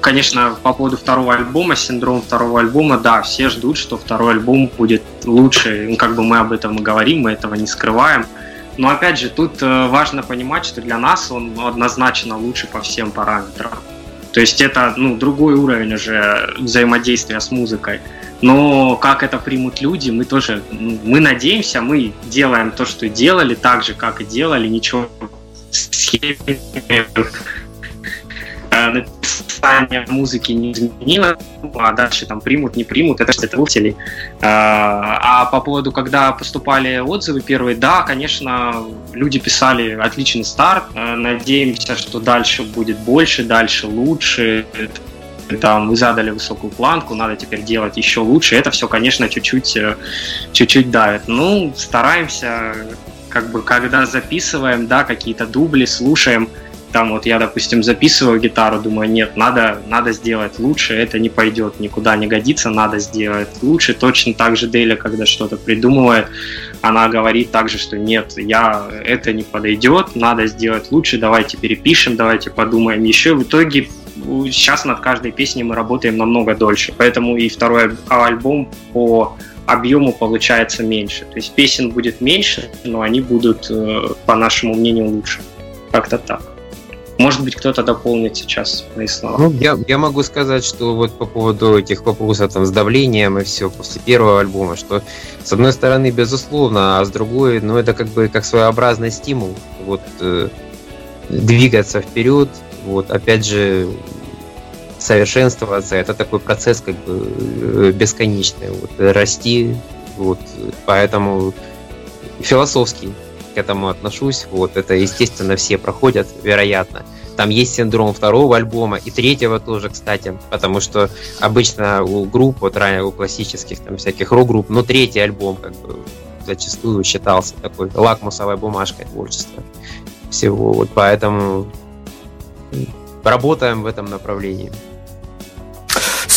конечно, по поводу второго альбома, синдром второго альбома, да, все ждут, что второй альбом будет лучше. Ну, как бы мы об этом и говорим, мы этого не скрываем. Но опять же, тут э, важно понимать, что для нас он однозначно лучше по всем параметрам. То есть это ну, другой уровень уже взаимодействия с музыкой. Но как это примут люди, мы тоже, ну, мы надеемся, мы делаем то, что делали, так же, как и делали, ничего схеме Э, написание музыки не изменило, а дальше там примут, не примут, это слушателей. Э, а по поводу, когда поступали отзывы первые, да, конечно, люди писали отличный старт, э, надеемся, что дальше будет больше, дальше лучше, там вы задали высокую планку, надо теперь делать еще лучше. Это все, конечно, чуть-чуть, чуть-чуть давит. Ну, стараемся, как бы, когда записываем, да, какие-то дубли, слушаем, там вот я, допустим, записываю гитару, думаю, нет, надо, надо сделать лучше, это не пойдет, никуда не годится, надо сделать лучше. Точно так же Дейля, когда что-то придумывает, она говорит также, что нет, я, это не подойдет, надо сделать лучше, давайте перепишем, давайте подумаем еще. В итоге сейчас над каждой песней мы работаем намного дольше, поэтому и второй альбом по объему получается меньше. То есть песен будет меньше, но они будут, э, по нашему мнению, лучше. Как-то так. Может быть, кто-то дополнит сейчас мои слова. Ну, я, я могу сказать, что вот по поводу этих вопросов там, с давлением и все после первого альбома, что с одной стороны, безусловно, а с другой, ну, это как бы как своеобразный стимул, вот, э, двигаться вперед, вот, опять же, совершенствоваться, это такой процесс как бы э, бесконечный, вот, расти, вот, поэтому философский к этому отношусь. Вот это, естественно, все проходят, вероятно. Там есть синдром второго альбома и третьего тоже, кстати, потому что обычно у групп, вот ранее у классических там всяких рок-групп, но третий альбом как бы зачастую считался такой лакмусовой бумажкой творчества всего. Вот поэтому работаем в этом направлении.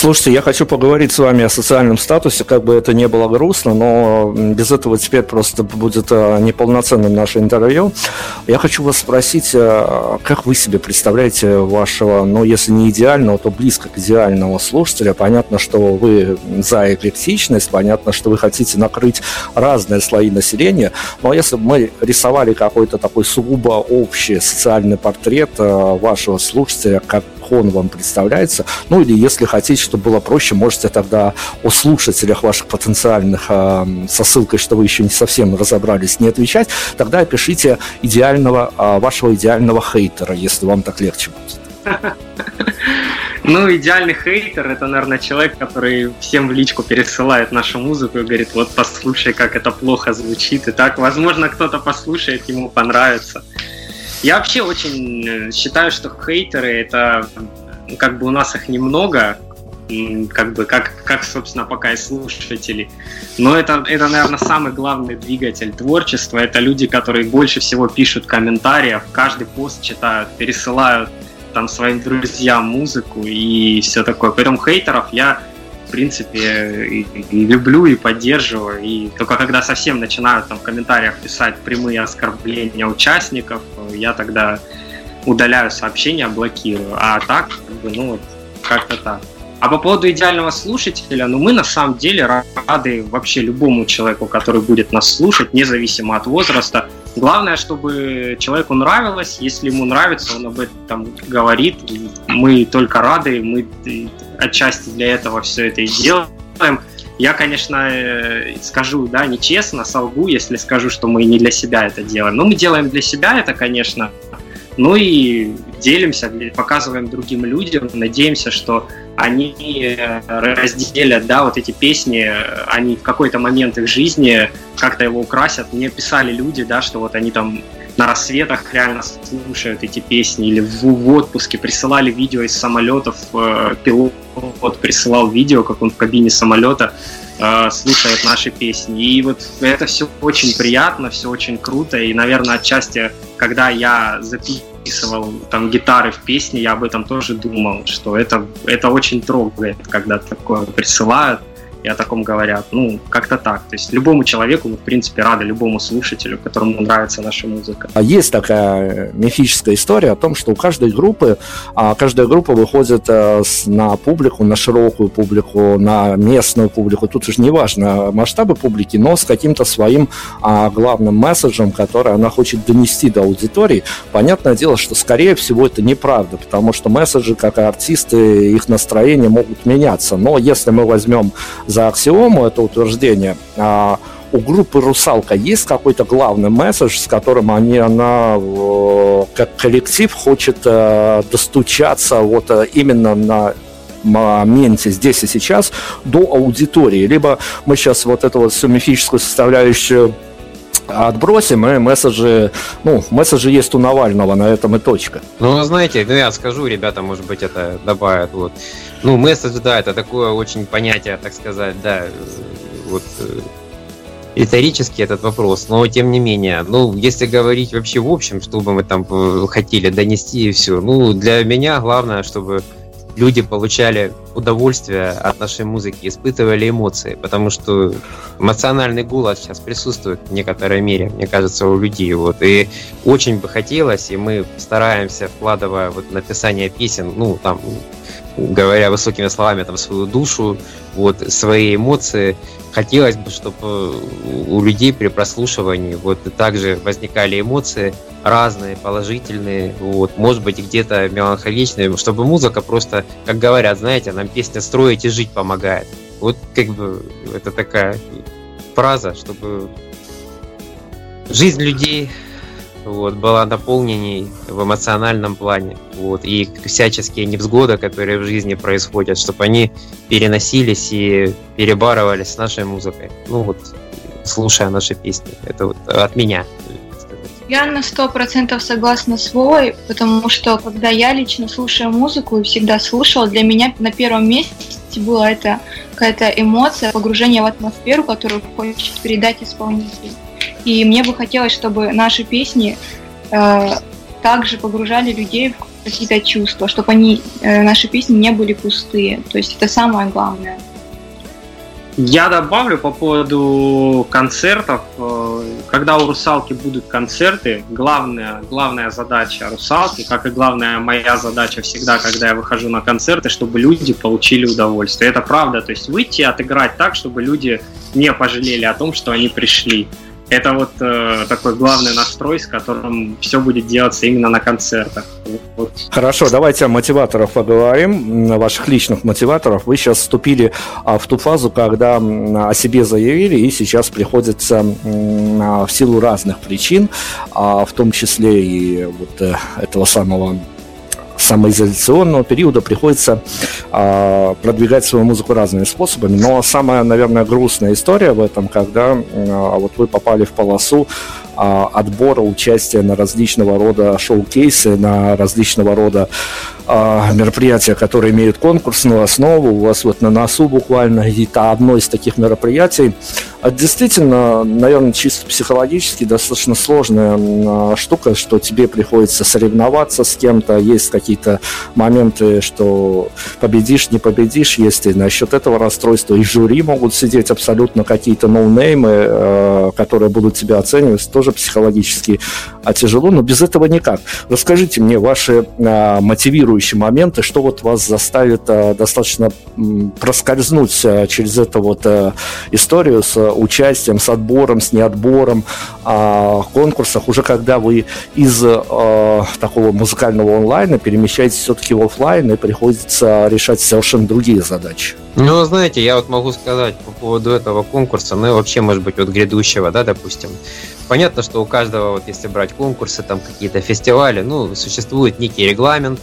Слушайте, я хочу поговорить с вами о социальном статусе, как бы это не было грустно, но без этого теперь просто будет э, неполноценным наше интервью. Я хочу вас спросить, э, как вы себе представляете вашего, ну, если не идеального, то близко к идеального слушателя? Понятно, что вы за эклектичность, понятно, что вы хотите накрыть разные слои населения, но если бы мы рисовали какой-то такой сугубо общий социальный портрет э, вашего слушателя, как он вам представляется. Ну или если хотите, чтобы было проще, можете тогда о слушателях ваших потенциальных э, со ссылкой, что вы еще не совсем разобрались, не отвечать. Тогда пишите идеального, э, вашего идеального хейтера, если вам так легче будет. Ну, идеальный хейтер это, наверное, человек, который всем в личку пересылает нашу музыку и говорит, вот послушай, как это плохо звучит. И так, возможно, кто-то послушает, ему понравится. Я вообще очень э, считаю, что хейтеры это как бы у нас их немного, как бы как, как собственно, пока и слушатели. Но это, это, наверное, самый главный двигатель творчества. Это люди, которые больше всего пишут комментариев, каждый пост читают, пересылают там своим друзьям музыку и все такое. Поэтому хейтеров я принципе, и, и люблю, и поддерживаю. И только когда совсем начинают там в комментариях писать прямые оскорбления участников, я тогда удаляю сообщения, блокирую. А так, как бы, ну, как-то так. А по поводу идеального слушателя, ну мы на самом деле рады вообще любому человеку, который будет нас слушать, независимо от возраста. Главное, чтобы человеку нравилось, если ему нравится, он об этом говорит. Мы только рады, мы отчасти для этого все это и делаем. Я, конечно, э, скажу, да, нечестно, солгу, если скажу, что мы не для себя это делаем. Но мы делаем для себя это, конечно, ну и делимся, показываем другим людям, надеемся, что они э, разделят, да, вот эти песни, они в какой-то момент их жизни как-то его украсят. Мне писали люди, да, что вот они там на рассветах реально слушают эти песни, или в, в отпуске присылали видео из самолетов, э, пилот присылал видео, как он в кабине самолета э, слушает наши песни. И вот это все очень приятно, все очень круто, и, наверное, отчасти, когда я записывал там гитары в песне, я об этом тоже думал, что это, это очень трогает, когда такое присылают и о таком говорят. Ну, как-то так. То есть любому человеку мы, в принципе, рады, любому слушателю, которому нравится наша музыка. А Есть такая мифическая история о том, что у каждой группы, а, каждая группа выходит э, на публику, на широкую публику, на местную публику. Тут уже не важно масштабы публики, но с каким-то своим а, главным месседжем, который она хочет донести до аудитории. Понятное дело, что, скорее всего, это неправда, потому что месседжи, как и артисты, их настроения могут меняться. Но если мы возьмем за аксиому это утверждение, а, у группы «Русалка» есть какой-то главный месседж, с которым они, она э, как коллектив хочет э, достучаться вот э, именно на моменте здесь и сейчас до аудитории. Либо мы сейчас вот эту вот всю мифическую составляющую отбросим, и месседжи, ну, месседжи есть у Навального, на этом и точка. Ну, знаете, ну я скажу, ребята, может быть, это добавят. Вот. Ну, месседж, да, это такое очень понятие, так сказать, да, э, вот э, риторический этот вопрос, но тем не менее, ну, если говорить вообще в общем, что бы мы там э, хотели донести и все, ну, для меня главное, чтобы люди получали удовольствие от нашей музыки, испытывали эмоции, потому что эмоциональный голод сейчас присутствует в некоторой мере, мне кажется, у людей. Вот. И очень бы хотелось, и мы стараемся, вкладывая вот написание песен, ну, там, говоря высокими словами, там, свою душу, вот, свои эмоции, хотелось бы, чтобы у людей при прослушивании вот также возникали эмоции разные, положительные, вот, может быть, где-то меланхоличные, чтобы музыка просто, как говорят, знаете, нам песня строить и жить помогает. Вот как бы это такая фраза, чтобы жизнь людей вот, была наполненней в эмоциональном плане. Вот, и всяческие невзгоды, которые в жизни происходят, чтобы они переносились и перебарывались с нашей музыкой. Ну вот, слушая наши песни. Это вот от меня. Я на сто процентов согласна с Вовой, потому что когда я лично слушаю музыку и всегда слушала, для меня на первом месте была это какая-то эмоция, погружение в атмосферу, которую хочет передать исполнитель. И мне бы хотелось, чтобы наши песни э, также погружали людей в какие-то чувства, чтобы они, э, наши песни не были пустые. То есть это самое главное. Я добавлю по поводу концертов. Э, Когда у «Русалки» будут концерты, главная, главная задача «Русалки», как и главная моя задача всегда, когда я выхожу на концерты, чтобы люди получили удовольствие. Это правда, то есть выйти, отыграть так, чтобы люди не пожалели о том, что они пришли. Это вот э, такой главный настрой, с которым все будет делаться именно на концертах. Вот. Хорошо, давайте о мотиваторах поговорим, ваших личных мотиваторов. Вы сейчас вступили а, в ту фазу, когда о себе заявили, и сейчас приходится а, в силу разных причин, а, в том числе и вот э, этого самого самоизоляционного периода приходится а, продвигать свою музыку разными способами. Но самая, наверное, грустная история в этом, когда а, вот вы попали в полосу а, отбора участия на различного рода шоу-кейсы, на различного рода мероприятия, которые имеют конкурсную основу. У вас вот на носу буквально это одно из таких мероприятий. А Действительно, наверное, чисто психологически достаточно сложная а, штука, что тебе приходится соревноваться с кем-то, есть какие-то моменты, что победишь, не победишь, есть и насчет этого расстройства. И жюри могут сидеть абсолютно какие-то ноунеймы, э, которые будут тебя оценивать, тоже психологически а тяжело, но без этого никак. Расскажите мне ваши э, мотивирующие моменты, что вот вас заставит э, достаточно проскользнуть э, через эту вот э, историю с участием, с отбором, с неотбором а, конкурсах, уже когда вы из такого музыкального онлайна перемещаетесь все-таки в офлайн и приходится решать совершенно другие задачи. Ну, знаете, я вот могу сказать по поводу этого конкурса, ну и вообще, может быть, вот грядущего, да, допустим. Понятно, что у каждого, вот если брать конкурсы, там какие-то фестивали, ну, существует некий регламент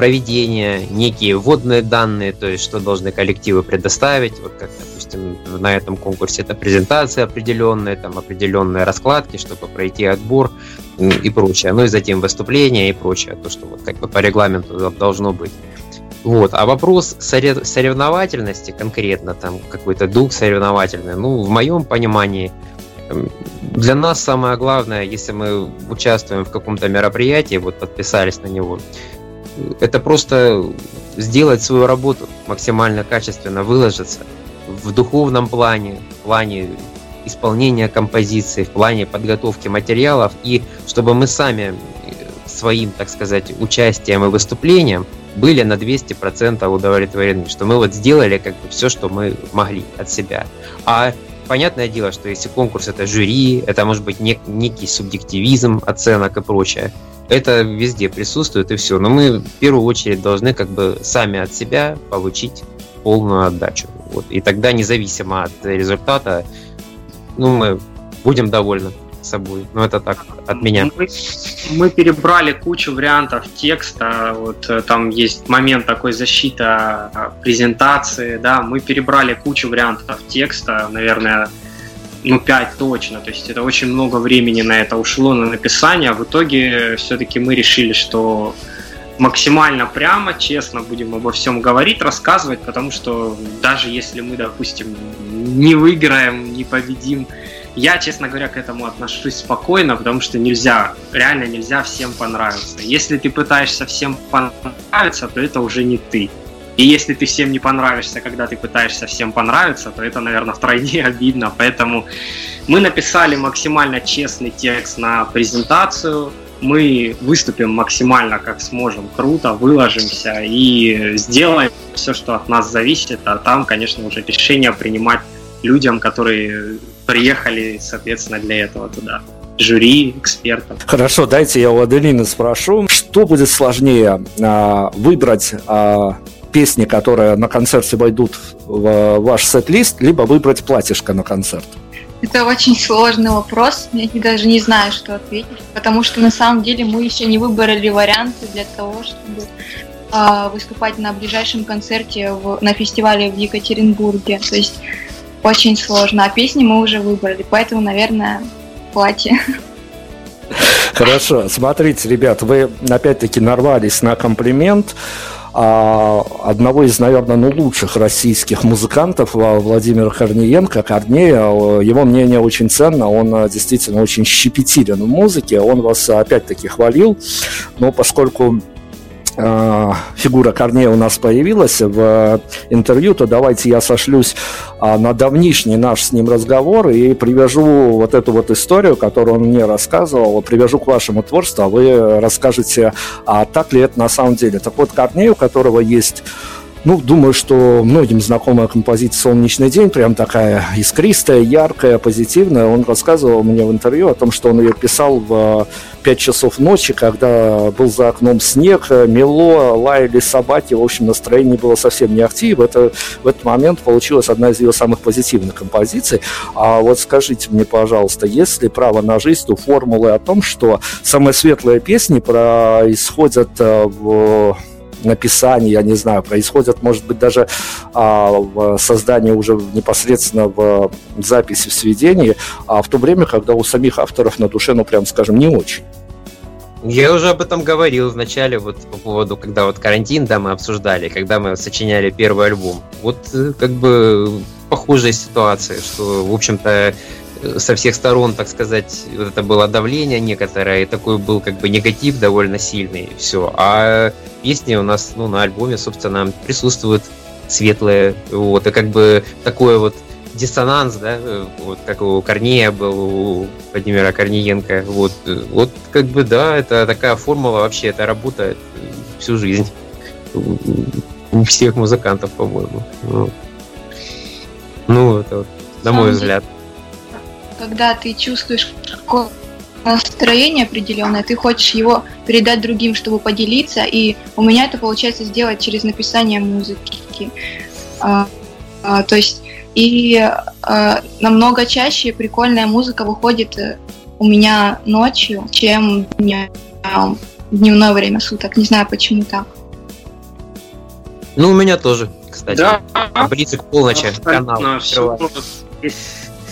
проведения, некие вводные данные, то есть что должны коллективы предоставить, вот как, допустим, на этом конкурсе это презентация определенная, там определенные раскладки, чтобы пройти отбор и прочее, ну и затем выступления и прочее, то, что вот как бы по регламенту должно быть. Вот. А вопрос соре- соревновательности конкретно, там какой-то дух соревновательный, ну, в моем понимании, Для нас самое главное, если мы участвуем в каком-то мероприятии, вот подписались на него, это просто сделать свою работу максимально качественно, выложиться в духовном плане, в плане исполнения композиции, в плане подготовки материалов, и чтобы мы сами своим, так сказать, участием и выступлением были на 200% удовлетворены, что мы вот сделали как бы все, что мы могли от себя. А понятное дело, что если конкурс это жюри, это может быть нек- некий субъективизм оценок и прочее, это везде присутствует и все. Но мы в первую очередь должны как бы сами от себя получить полную отдачу. Вот. И тогда независимо от результата, ну, мы будем довольны собой. Ну, это так, от меня. Мы, мы перебрали кучу вариантов текста. Вот э, там есть момент такой защита э, презентации, да. Мы перебрали кучу вариантов текста, наверное, ну, 5 точно. То есть это очень много времени на это ушло, на написание. В итоге все-таки мы решили, что максимально прямо, честно будем обо всем говорить, рассказывать, потому что даже если мы, допустим, не выиграем, не победим, я, честно говоря, к этому отношусь спокойно, потому что нельзя, реально нельзя всем понравиться. Если ты пытаешься всем понравиться, то это уже не ты. И если ты всем не понравишься, когда ты пытаешься всем понравиться, то это, наверное, втройне обидно. Поэтому мы написали максимально честный текст на презентацию. Мы выступим максимально как сможем, круто, выложимся и сделаем все, что от нас зависит. А там, конечно, уже решение принимать людям, которые приехали, соответственно, для этого туда жюри, экспертов. Хорошо, дайте я у Аделины спрошу, что будет сложнее а, выбрать а, песни, которые на концерте войдут в ваш сет-лист, либо выбрать платьишко на концерт? Это очень сложный вопрос, я даже не знаю, что ответить, потому что на самом деле мы еще не выбрали варианты для того, чтобы э, выступать на ближайшем концерте в, на фестивале в Екатеринбурге. То есть очень сложно. А песни мы уже выбрали, поэтому, наверное, платье. Хорошо, смотрите, ребят, вы опять-таки нарвались на комплимент одного из, наверное, ну, лучших российских музыкантов Владимира Корниенко, Корнея. Его мнение очень ценно, он а, действительно очень щепетилен в музыке, он вас опять-таки хвалил, но поскольку фигура Корнея у нас появилась в интервью, то давайте я сошлюсь а, на давнишний наш с ним разговор и привяжу вот эту вот историю, которую он мне рассказывал, привяжу к вашему творчеству, а вы расскажете, а так ли это на самом деле. Так вот, Корней, у которого есть ну, думаю, что многим знакомая композиция «Солнечный день», прям такая искристая, яркая, позитивная. Он рассказывал мне в интервью о том, что он ее писал в 5 часов ночи, когда был за окном снег, мело, лаяли собаки, в общем, настроение было совсем не ахти. В, это, в этот момент получилась одна из ее самых позитивных композиций. А вот скажите мне, пожалуйста, есть ли право на жизнь у формулы о том, что самые светлые песни происходят э, в написании, я не знаю, происходят, может быть, даже а, создании уже непосредственно в записи, в сведении, а в то время, когда у самих авторов на душе, ну, прям скажем, не очень. Я уже об этом говорил в начале, вот по поводу, когда вот карантин, да, мы обсуждали, когда мы сочиняли первый альбом. Вот э, как бы похожая ситуация, что, в общем-то, со всех сторон, так сказать, вот это было давление некоторое, и такой был как бы негатив довольно сильный, все. А песни у нас, ну, на альбоме, собственно, присутствуют светлые, вот, и как бы такой вот диссонанс, да, вот как у Корнея был, у Владимира Корниенко, вот, вот как бы, да, это такая формула вообще, это работает всю жизнь у всех музыкантов, по-моему. Ну, ну это вот, на мой взгляд когда ты чувствуешь какое настроение определенное, ты хочешь его передать другим, чтобы поделиться, и у меня это получается сделать через написание музыки. А, а, то есть и а, намного чаще прикольная музыка выходит э, у меня ночью, чем днем, дневное время суток. Не знаю, почему так. Ну, у меня тоже, кстати. Да. Блиц к полночи канал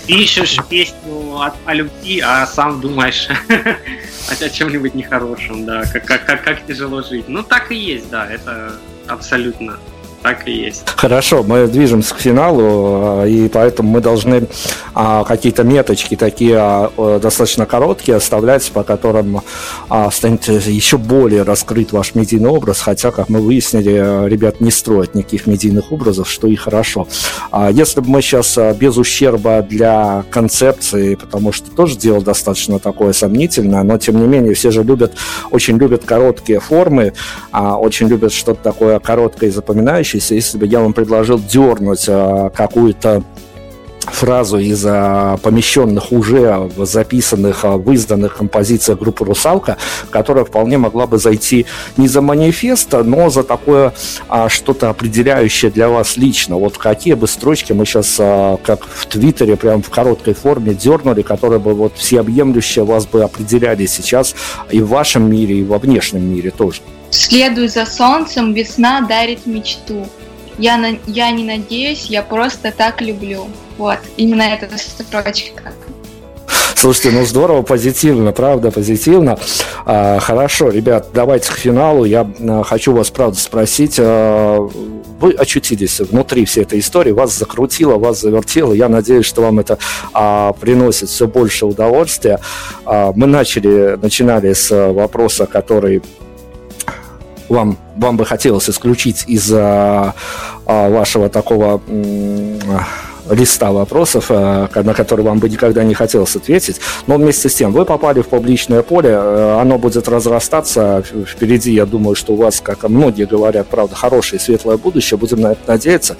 пишешь песню о, о любви, а сам думаешь о, чем-нибудь нехорошем, да, как, как, как, как тяжело жить. Ну, так и есть, да, это абсолютно так и есть. Хорошо, мы движемся к финалу, э, и поэтому мы должны а, какие-то меточки такие а, достаточно короткие оставлять, по которым а, станет еще более раскрыт ваш медийный образ, хотя, как мы выяснили, ребят не строят никаких медийных образов, что и хорошо. Если бы мы сейчас без ущерба для концепции, потому что тоже дело достаточно такое сомнительное, но тем не менее все же любят, очень любят короткие формы, очень любят что-то такое короткое и запоминающееся. Если бы я вам предложил дернуть какую-то фразу из а, помещенных уже записанных, а, в изданных композициях группы «Русалка», которая вполне могла бы зайти не за манифест, но за такое а, что-то определяющее для вас лично. Вот какие бы строчки мы сейчас, а, как в Твиттере, прям в короткой форме дернули, которые бы вот всеобъемлюще вас бы определяли сейчас и в вашем мире, и во внешнем мире тоже. Следуй за солнцем, весна дарит мечту. Я, на, я не надеюсь, я просто так люблю. Вот, именно эта строчка. Слушайте, ну здорово, позитивно, правда, позитивно. А, хорошо, ребят, давайте к финалу. Я а, хочу вас, правда, спросить. А, вы очутились внутри всей этой истории, вас закрутило, вас завертело. Я надеюсь, что вам это а, приносит все больше удовольствия. А, мы начали, начинали с вопроса, который вам, вам бы хотелось исключить из а, а, вашего такого листа вопросов, а, на которые вам бы никогда не хотелось ответить. Но вместе с тем, вы попали в публичное поле, э, оно будет разрастаться. Впереди, я думаю, что у вас, как многие говорят, правда, хорошее и светлое будущее. Будем на это надеяться.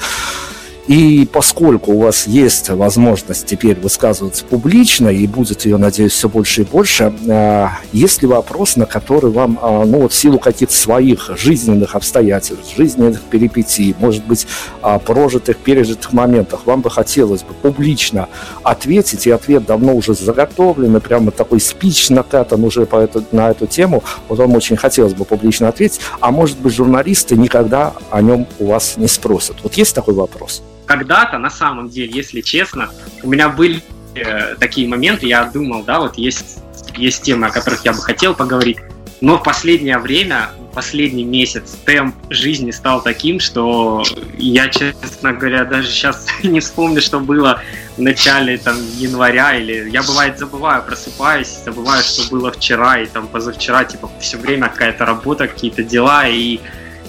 И поскольку у вас есть возможность теперь высказываться публично, и будет ее, надеюсь, все больше и больше, а, есть ли вопрос, на который вам, а, ну вот в силу каких-то своих жизненных обстоятельств, жизненных перипетий, может быть, а, прожитых, пережитых моментах, вам бы хотелось бы публично ответить, и ответ давно уже заготовлен, и прямо такой спич накатан уже по эту, на эту тему, вот вам очень хотелось бы публично ответить, а может быть, журналисты никогда о нем у вас не спросят. Вот есть такой вопрос? Когда-то, на самом деле, если честно, у меня были э, такие моменты, я думал, да, вот есть, есть темы, о которых я бы хотел поговорить, но в последнее время, последний месяц, темп жизни стал таким, что я, честно говоря, даже сейчас не вспомню, что было в начале там, января, или я бывает забываю, просыпаюсь, забываю, что было вчера и там позавчера, типа все время какая-то работа, какие-то дела, и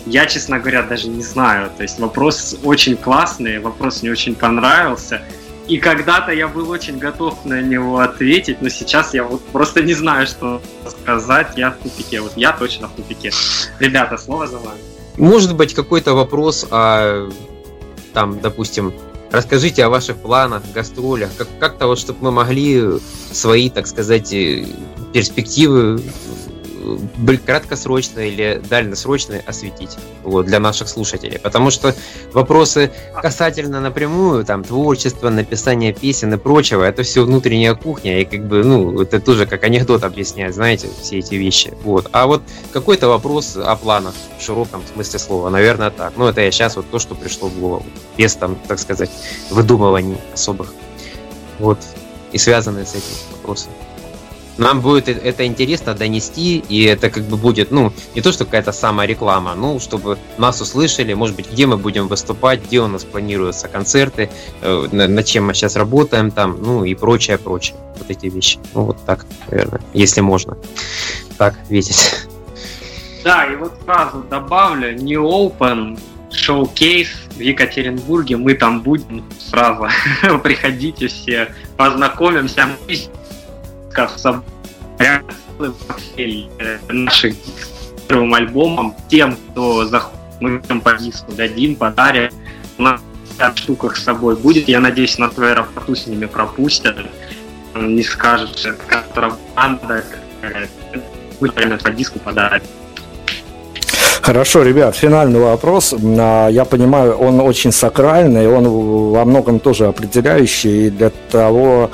я, честно говоря, даже не знаю. То есть вопрос очень классный, вопрос мне очень понравился. И когда-то я был очень готов на него ответить, но сейчас я вот просто не знаю, что сказать. Я в тупике. Вот я точно в тупике. Ребята, слово за вами. Может быть, какой-то вопрос о, там, допустим, расскажите о ваших планах, гастролях, как- как-то вот, чтобы мы могли свои, так сказать, э, перспективы краткосрочные или дальносрочные осветить вот, для наших слушателей. Потому что вопросы касательно напрямую там творчества, написания песен и прочего, это все внутренняя кухня, и как бы, ну, это тоже как анекдот объясняет, знаете, все эти вещи. Вот. А вот какой-то вопрос о планах в широком смысле слова, наверное, так. Ну, это я сейчас вот то, что пришло в голову, без там, так сказать, выдумываний особых. Вот. И связанные с этим вопросом нам будет это интересно донести, и это как бы будет, ну, не то, что какая-то самая реклама, ну, чтобы нас услышали, может быть, где мы будем выступать, где у нас планируются концерты, э, над чем мы сейчас работаем там, ну, и прочее, прочее. Вот эти вещи. Ну, вот так, наверное, если можно так видеть. Да, и вот сразу добавлю, New Open шоу-кейс в Екатеринбурге, мы там будем сразу. Приходите все, познакомимся. Мы как наших первым альбомом тем, кто заходит, мы там по диску дадим, подарим. У нас 50 штуках с собой будет. Я надеюсь, на твоей аэропорту с ними пропустят. Не скажет, контрабанда, будет прямо по диску подарить. Хорошо, ребят, финальный вопрос. А, я понимаю, он очень сакральный, он во многом тоже определяющий для того,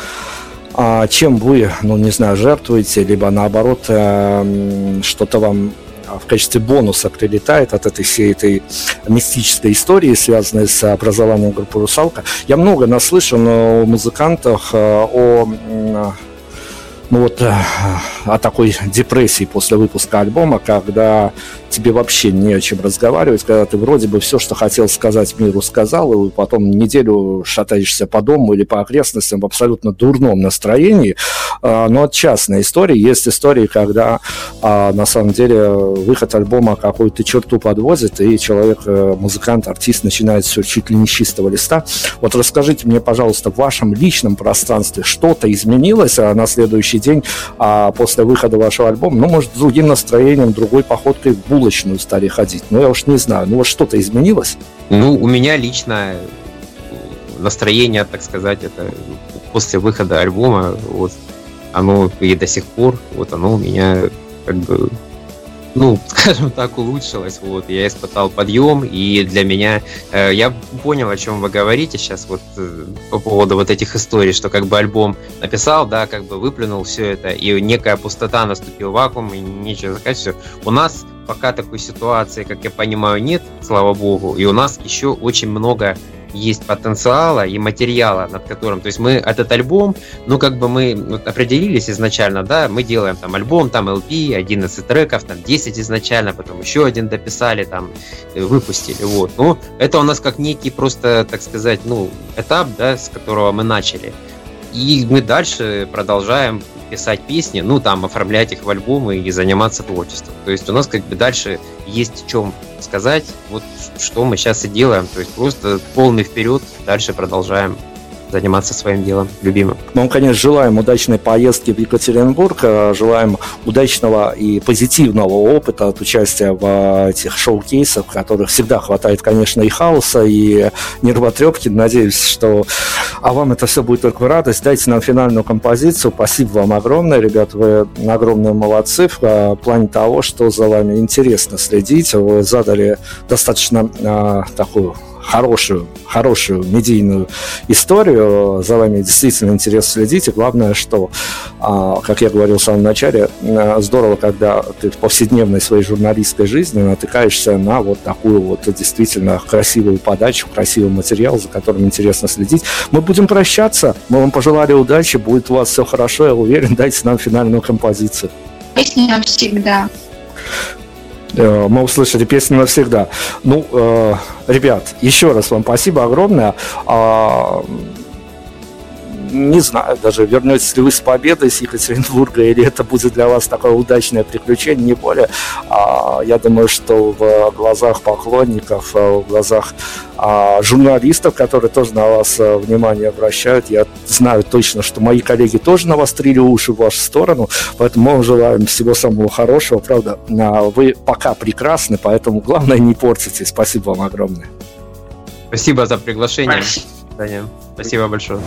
чем вы, ну не знаю, жертвуете, либо наоборот э, что-то вам в качестве бонуса прилетает от этой всей этой мистической истории, связанной с образованием группы «Русалка». Я много наслышан о музыкантах, э, о ну вот, о такой депрессии после выпуска альбома, когда тебе вообще не о чем разговаривать, когда ты вроде бы все, что хотел сказать миру, сказал, и потом неделю шатаешься по дому или по окрестностям в абсолютно дурном настроении. А, но это частная история. Есть истории, когда а, на самом деле выход альбома какую-то черту подвозит, и человек, э, музыкант, артист начинает все чуть ли не с чистого листа. Вот расскажите мне, пожалуйста, в вашем личном пространстве что-то изменилось а на следующий день после выхода вашего альбома? Ну, может, с другим настроением, другой походкой в булочную стали ходить. Ну, я уж не знаю. Ну, вот что-то изменилось? Ну, у меня лично настроение, так сказать, это после выхода альбома, вот, оно и до сих пор, вот оно у меня как бы ну, скажем так, улучшилось. Вот, я испытал подъем, и для меня э, я понял, о чем вы говорите сейчас, вот э, по поводу вот этих историй, что как бы альбом написал, да, как бы выплюнул все это, и некая пустота наступил вакуум, и нечего сказать, все. У нас пока такой ситуации, как я понимаю, нет, слава богу, и у нас еще очень много есть потенциала и материала, над которым, то есть мы этот альбом, ну как бы мы вот, определились изначально, да, мы делаем там альбом, там LP, 11 треков, там 10 изначально, потом еще один дописали, там э, выпустили, вот. Ну, это у нас как некий просто, так сказать, ну, этап, да, с которого мы начали. И мы дальше продолжаем писать песни, ну, там, оформлять их в альбомы и заниматься творчеством. То есть у нас как бы дальше есть о чем сказать, вот что мы сейчас и делаем. То есть просто полный вперед, дальше продолжаем заниматься своим делом любимым. Мы, конечно, желаем удачной поездки в Екатеринбург, э, желаем удачного и позитивного опыта от участия в э, этих шоу-кейсах, которых всегда хватает, конечно, и хаоса, и нервотрепки. Надеюсь, что а вам это все будет только в радость. Дайте нам финальную композицию. Спасибо вам огромное, ребят, вы огромные молодцы в э, плане того, что за вами интересно следить. Вы задали достаточно а, такую хорошую, хорошую медийную историю. За вами действительно интересно следить. И главное, что, а, как я говорил в самом начале, здорово, когда ты в повседневной своей журналистской жизни натыкаешься на вот такую вот действительно красивую подачу, красивый материал, за которым интересно следить. Мы будем прощаться. Мы вам пожелали удачи. Будет у вас все хорошо, я уверен. Дайте нам финальную композицию. Песня навсегда. Э, мы услышали песню навсегда. Ну, э, ребят, еще раз вам спасибо огромное. Не знаю, даже вернетесь ли вы с победой с Екатеринбурга, или это будет для вас такое удачное приключение, не более. А, я думаю, что в глазах поклонников, а, в глазах а, журналистов, которые тоже на вас а, внимание обращают, я знаю точно, что мои коллеги тоже навострили уши в вашу сторону, поэтому мы вам желаем всего самого хорошего, правда. А, вы пока прекрасны, поэтому главное не портите. Спасибо вам огромное. Спасибо за приглашение. Спасибо большое.